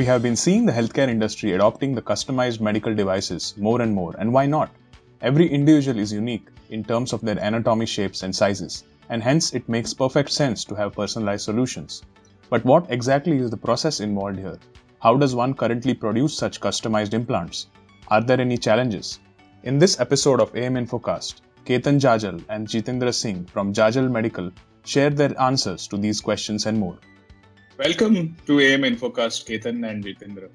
We have been seeing the healthcare industry adopting the customized medical devices more and more, and why not? Every individual is unique in terms of their anatomy, shapes, and sizes, and hence it makes perfect sense to have personalized solutions. But what exactly is the process involved here? How does one currently produce such customized implants? Are there any challenges? In this episode of AM Infocast, Ketan Jajal and Jitendra Singh from Jajal Medical share their answers to these questions and more. Welcome to AM Infocast, Ketan and Jitendra.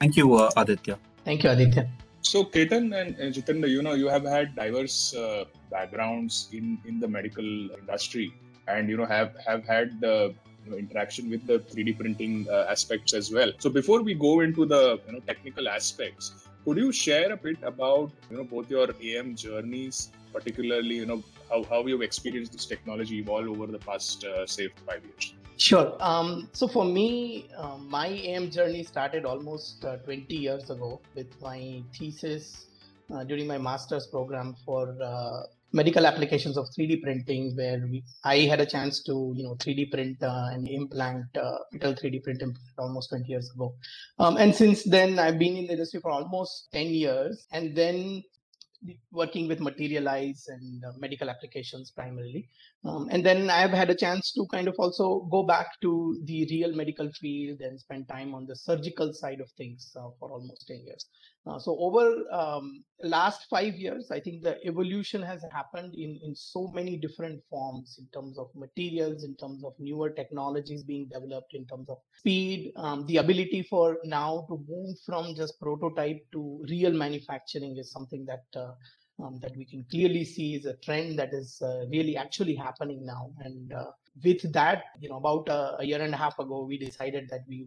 Thank you, uh, Aditya. Thank you, Aditya. So, Ketan and Jitendra, you know, you have had diverse uh, backgrounds in, in the medical industry and, you know, have, have had uh, you know, interaction with the 3D printing uh, aspects as well. So, before we go into the you know, technical aspects, could you share a bit about, you know, both your AM journeys, particularly, you know, how, how you've experienced this technology evolve over the past, uh, say, five years? Sure. Um, so for me, uh, my AM journey started almost uh, 20 years ago with my thesis uh, during my master's program for uh, medical applications of 3D printing, where we, I had a chance to, you know, 3D print uh, an implant, uh, metal 3D print implant almost 20 years ago. Um, and since then, I've been in the industry for almost 10 years. And then working with Materialise and medical applications primarily um, and then i've had a chance to kind of also go back to the real medical field and spend time on the surgical side of things uh, for almost 10 years. Uh, so over um, last five years i think the evolution has happened in in so many different forms in terms of materials in terms of newer technologies being developed in terms of speed um, the ability for now to move from just prototype to real manufacturing is something that uh, um, that we can clearly see is a trend that is uh, really actually happening now. And uh, with that you know about a, a, year and a half ago we decided that we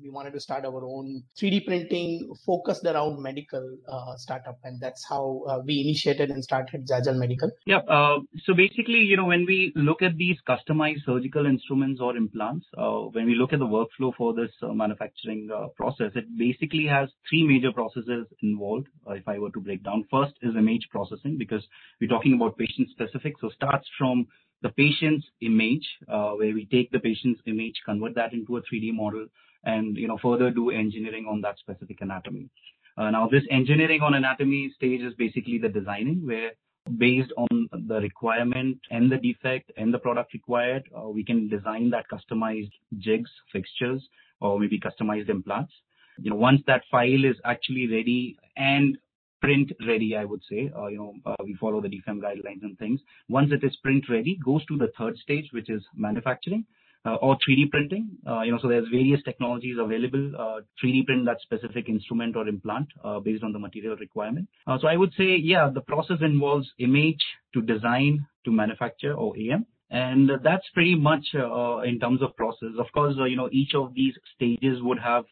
we wanted to start our own 3D printing focused around medical uh, startup, and that's how uh, we initiated and started Jajal Medical. Yeah. Uh, so basically, you know, when we look at these customized surgical instruments or implants, uh, when we look at the workflow for this uh, manufacturing uh, process, it basically has three major processes involved. if I were to break down, first is image processing because we're talking about patient specific. So starts from the patient's image, where we take the patient's image, convert that into a 3D model and you know further do engineering on that specific anatomy. Uh, now this engineering on anatomy stage is basically the designing where based on the requirement and the defect and the product required, uh, we can design that customized jigs, fixtures, or maybe customized implants. You know, once that file is actually ready and print ready, I would say, uh, you know, uh, we follow the DFAM guidelines and things. Once it is print ready, goes to the third stage, which is manufacturing uh, or 3D printing. Uh, you know, so there's various technologies available. Uh, 3D print that specific instrument or implant uh, based on the material requirement. Uh, so I would say, yeah, the process involves image to design to manufacture or AM. And that's pretty much in terms of process. Of course, you know, each of these stages would have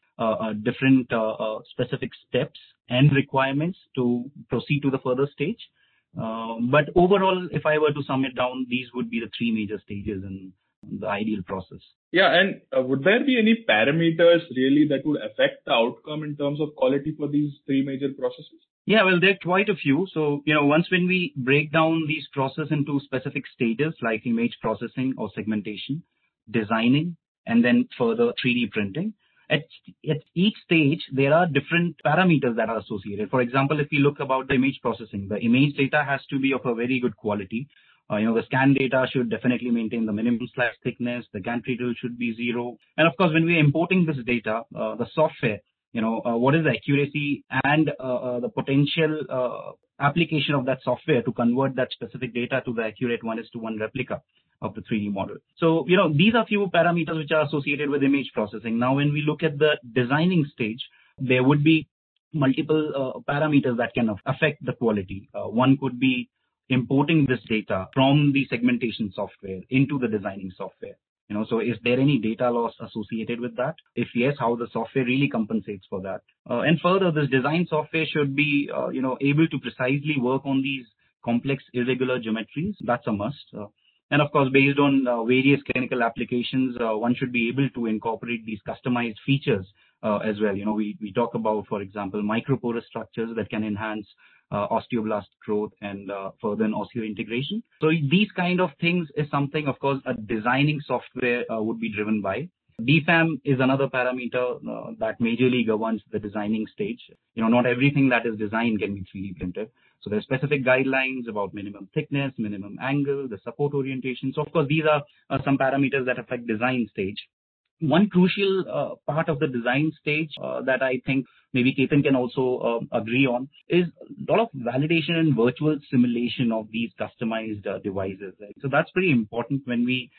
different specific steps and requirements to proceed to the further stage. but overall, if I were to sum it down, these would be the three major stages in the ideal process. Yeah, and uh, would there be any parameters really that would affect the outcome in terms of quality for these three major processes? Yeah, well, there are quite a few. So, you know, once when we break down these processes into specific stages like image processing or segmentation, designing, and then further 3D printing, at, at each stage, there are different parameters that are associated. For example, if we look about the image processing, the image data has to be of a very good quality. Uh, you know, the scan data should definitely maintain the minimum slice thickness. The gantry tilt should be zero. And of course, when we're importing this data, uh, the software, you know, uh, what is the accuracy and uh, uh, the potential uh, application of that software to convert that specific data to the accurate one is to one replica of the 3D model. So, you know, these are few parameters which are associated with image processing. Now, when we look at the designing stage, there would be multiple parameters that can affect the quality. one could be importing this data from the segmentation software into the designing software. You know, so is there any data loss associated with that? If yes, how the software really compensates for that? Uh, and further, this design software should be, uh, you know, able to precisely work on these complex irregular geometries. That's a must. And of course, based on uh, various clinical applications, uh, one should be able to incorporate these customized features uh, as well. You know, we, talk about, for example, microporous structures that can enhance osteoblast growth and further osseointegration. So these kind of things is something, of course, a designing software would be driven by. DFAM is another parameter uh, that majorly governs the designing stage. You know, not everything that is designed can be 3D printed. So there are specific guidelines about minimum thickness, minimum angle, the support orientation. So of course, these are uh, some parameters that affect design stage. One crucial uh, part of the design stage uh, that I think maybe Ketan can also uh, agree on is a lot of validation and virtual simulation of these customized uh, devices. So that's pretty important when we,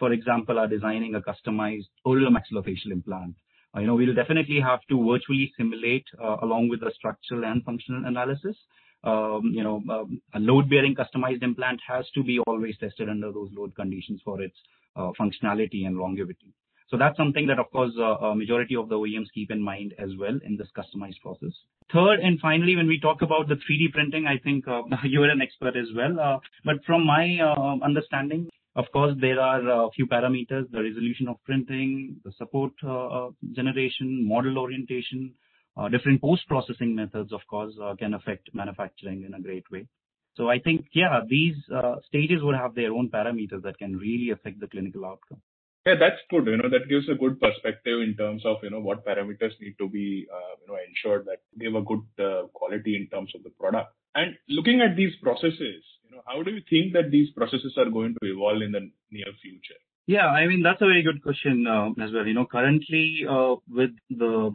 for example, are designing a customized oral maxillofacial implant. You know, we'll definitely have to virtually simulate along with the structural and functional analysis. Um, you know, um, a load-bearing customized implant has to be always tested under those load conditions for its functionality and longevity. So that's something that, of course, uh, a majority of the OEMs keep in mind as well in this customized process. Third, and finally, when we talk about the 3D printing, I think uh, you're an expert as well. Uh, but from my uh, understanding, of course, there are a few parameters, the resolution of printing, the support uh, uh, generation, model orientation, different post-processing methods, of course, can affect manufacturing in a great way. So I think, yeah, these stages would have their own parameters that can really affect the clinical outcome. Yeah, that's good. You know, that gives a good perspective in terms of, you know, what parameters need to be, uh, you know, ensured that give a good uh, quality in terms of the product. And looking at these processes, you know, how do you think that these processes are going to evolve in the near future? Yeah, I mean, that's a very good question uh, as well. You know, currently, uh, with the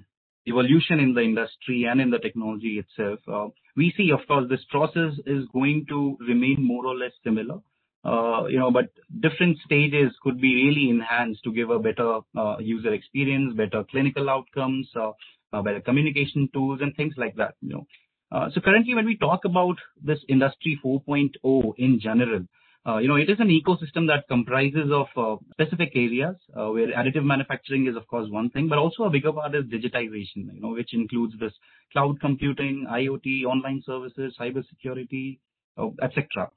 evolution in the industry and in the technology itself, uh, we see, of course, this process is going to remain more or less similar. Uh, you know, but different stages could be really enhanced to give a better uh, user experience, better clinical outcomes, uh, better communication tools, and things like that. You know, so currently when we talk about this industry 4.0 in general, uh, you know, it is an ecosystem that comprises of uh, specific areas uh, where additive manufacturing is, of course, one thing, but also a bigger part is digitization, you know, which includes this cloud computing, IoT, online services, cybersecurity, etc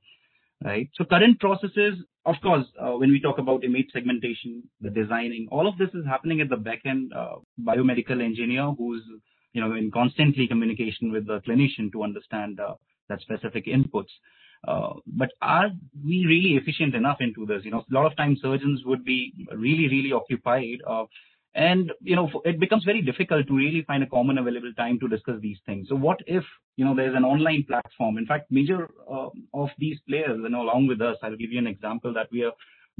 right? So current processes, of course, uh, when we talk about image segmentation, the designing, all of this is happening at the back end. Uh, biomedical engineer who's you know in constantly communication with the clinician to understand uh, that specific inputs. But are we really efficient enough into this? You know, a lot of times surgeons would be really, really occupied you know it becomes very difficult to really find a common available time to discuss these things. So what if you know there's an online platform? In fact major uh, of these players you know along with us i'll give you an example that we are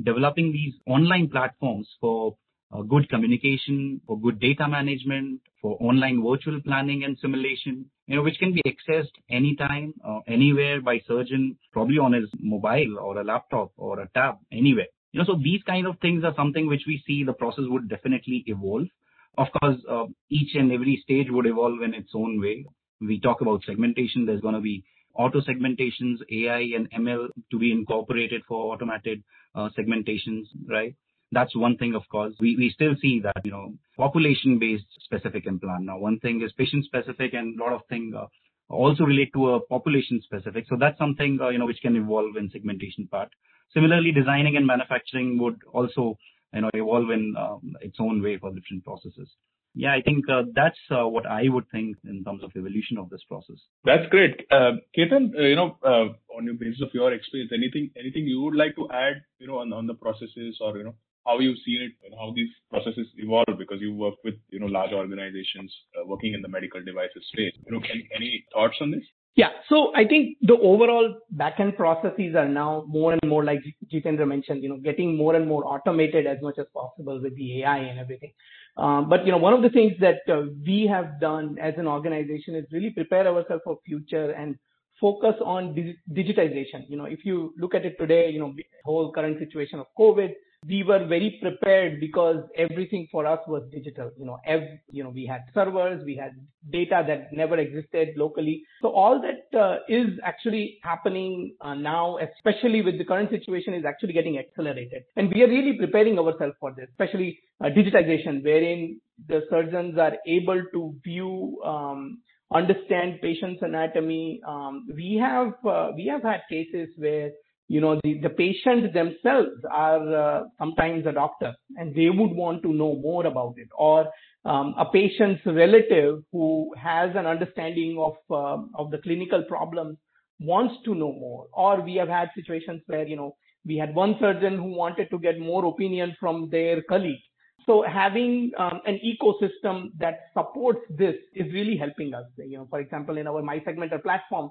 developing these online platforms for uh, good communication for good data management for online virtual planning and simulation you know which can be accessed anytime uh, anywhere by surgeon probably on his mobile or a laptop or a tab anywhere you know, so these kind of things are something which we see the process would definitely evolve. Of course, uh, each and every stage would evolve in its own way. We talk about segmentation. There's going to be auto segmentations, AI and ML to be incorporated for automated uh, segmentations, right? That's one thing, of course. We, we still see that, you know, population based specific implant. Now, one thing is patient specific and a lot of things uh, also relate to a population specific. So that's something, uh, you know, which can evolve in segmentation part. Similarly, designing and manufacturing would also you know evolve in um, its own way for different processes. Yeah, I think uh, that's uh, what I would think in terms of evolution of this process. That's great, uh, Ketan. Uh, you know, uh, on the basis of your experience, anything anything you would like to add, you know, on the processes or you know how you've seen it and how these processes evolve because you work with you know large organizations uh, working in the medical devices space. You know, any thoughts on this? Yeah. So I think the overall backend processes are now more and more like Jitendra mentioned, you know, getting more and more automated as much as possible with the AI and everything. Um, but you know, one of the things that uh, we have done as an organization is really prepare ourselves for future and focus on digitization. You know, if you look at it today, you know, whole current situation of COVID, we were very prepared because everything for us was digital. You know, you know, we had servers, we had data that never existed locally. So all that uh, is actually happening uh, now, especially with the current situation, is actually getting accelerated. And we are really preparing ourselves for this, especially uh, digitization, wherein the surgeons are able to view. Um, understand patient's anatomy. Um, we have uh, we have had cases where you know the, the patients themselves are uh, sometimes a doctor and they would want to know more about it. Or um, a patient's relative who has an understanding of uh, of the clinical problem wants to know more. Or we have had situations where you know we had one surgeon who wanted to get more opinion from their colleague. So having um, an ecosystem that supports this is really helping us. You know, for example, in our MySegmenter platform,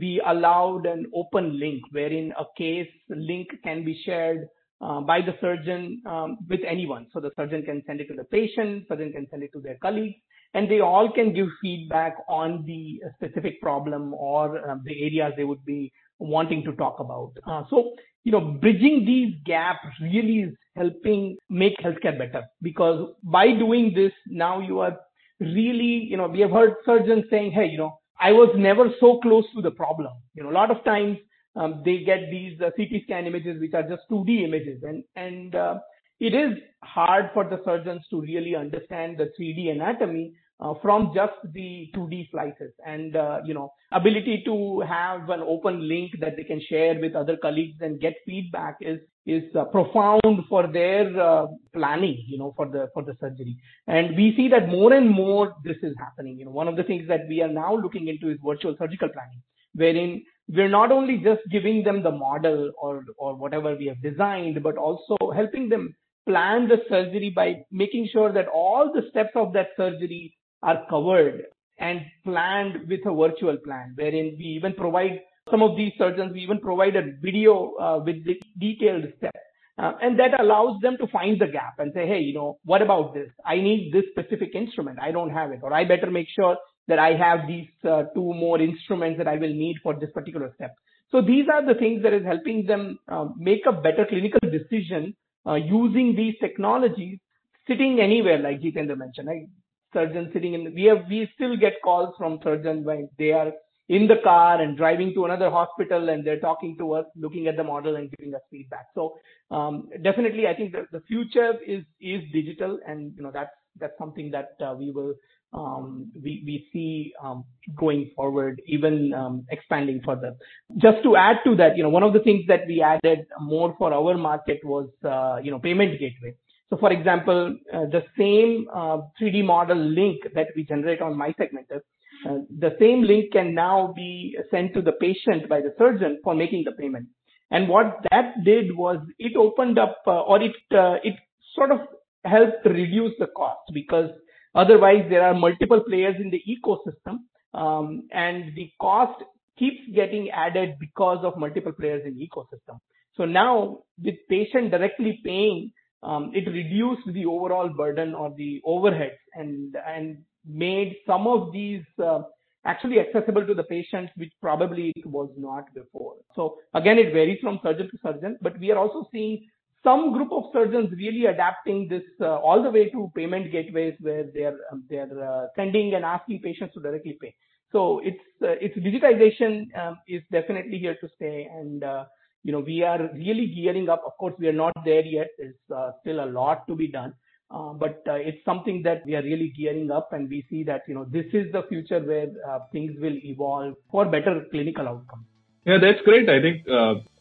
we allowed an open link wherein a case link can be shared uh, by the surgeon um, with anyone. So the surgeon can send it to the patient, surgeon can send it to their colleagues, and they all can give feedback on the specific problem or um, the areas they would be wanting to talk about. Uh, so, you know, bridging these gaps really is helping make healthcare better because by doing this, now you are really, you know, we have heard surgeons saying, hey, you know, I was never so close to the problem. You know, a lot of times um, they get these uh, CT scan images which are just 2D images, and and uh, it is hard for the surgeons to really understand the 3D anatomy from just the 2D slices. And, uh, you know, ability to have an open link that they can share with other colleagues and get feedback is, is uh, profound for their uh, planning, you know, for the, for the surgery. And we see that more and more this is happening. You know, one of the things that we are now looking into is virtual surgical planning, wherein we're not only just giving them the model or, or whatever we have designed, but also helping them plan the surgery by making sure that all the steps of that surgery are covered and planned with a virtual plan, wherein we even provide some of these surgeons, we even provide a video uh, with the detailed steps. Uh, and that allows them to find the gap and say, hey, you know, what about this? I need this specific instrument. I don't have it. Or I better make sure that I have these uh, two more instruments that I will need for this particular step. So these are the things that is helping them uh, make a better clinical decision uh, using these technologies sitting anywhere, like Jitendra mentioned. Right? Surgeons sitting in, we have, we still get calls from surgeons when they are in the car and driving to another hospital and they're talking to us, looking at the model and giving us feedback. So um, definitely, I think that the future is is digital, and you know that's that's something that uh, we will um, we we see um, going forward, even um, expanding further. Just to add to that, you know, one of the things that we added more for our market was uh, you know payment gateway. So for example, uh, the same uh, 3D model link that we generate on MySegmenter, uh, the same link can now be sent to the patient by the surgeon for making the payment. And what that did was it opened up uh, or it uh, it sort of helped reduce the cost because otherwise there are multiple players in the ecosystem um, and the cost keeps getting added because of multiple players in the ecosystem. So now with patient directly paying um, it reduced the overall burden or the overheads and and made some of these uh, actually accessible to the patients, which probably it was not before. So again, it varies from surgeon to surgeon, but we are also seeing some group of surgeons really adapting this uh, all the way to payment gateways where they're um, they're uh, sending and asking patients to directly pay. So it's uh, it's digitization um, is definitely here to stay, and uh, you know, we are really gearing up. Of course, we are not there yet. There's uh, still a lot to be done. Uh, but uh, it's something that we are really gearing up and we see that, you know, this is the future where things will evolve for better clinical outcomes. Yeah, that's great. I think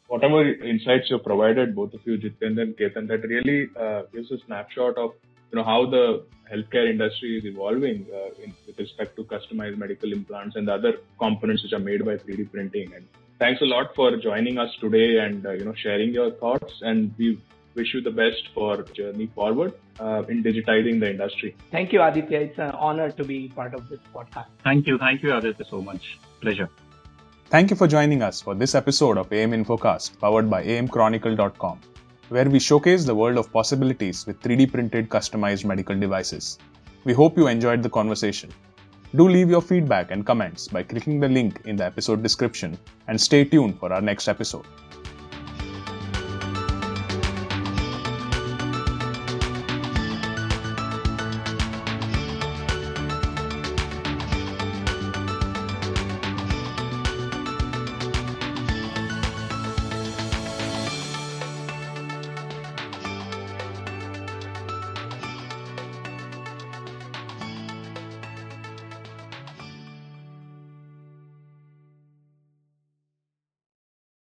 whatever insights you provided, both of you, Jitendra and Ketan, that really gives a snapshot of, you know, how the healthcare industry is evolving in, with respect to customized medical implants and the other components which are made by 3D printing. And thanks a lot for joining us today and uh, you know sharing your thoughts and we wish you the best for journey forward uh, in digitizing the industry. Thank you aditya. It's an honor to be part of this podcast. Thank you. Thank you aditya so much. Pleasure. Thank you for joining us for this episode of am infocast powered by amchronicle.com where we showcase the world of possibilities with 3d printed customized medical devices. We hope you enjoyed the conversation do leave your feedback and comments by clicking the link in the episode description and stay tuned for our next episode.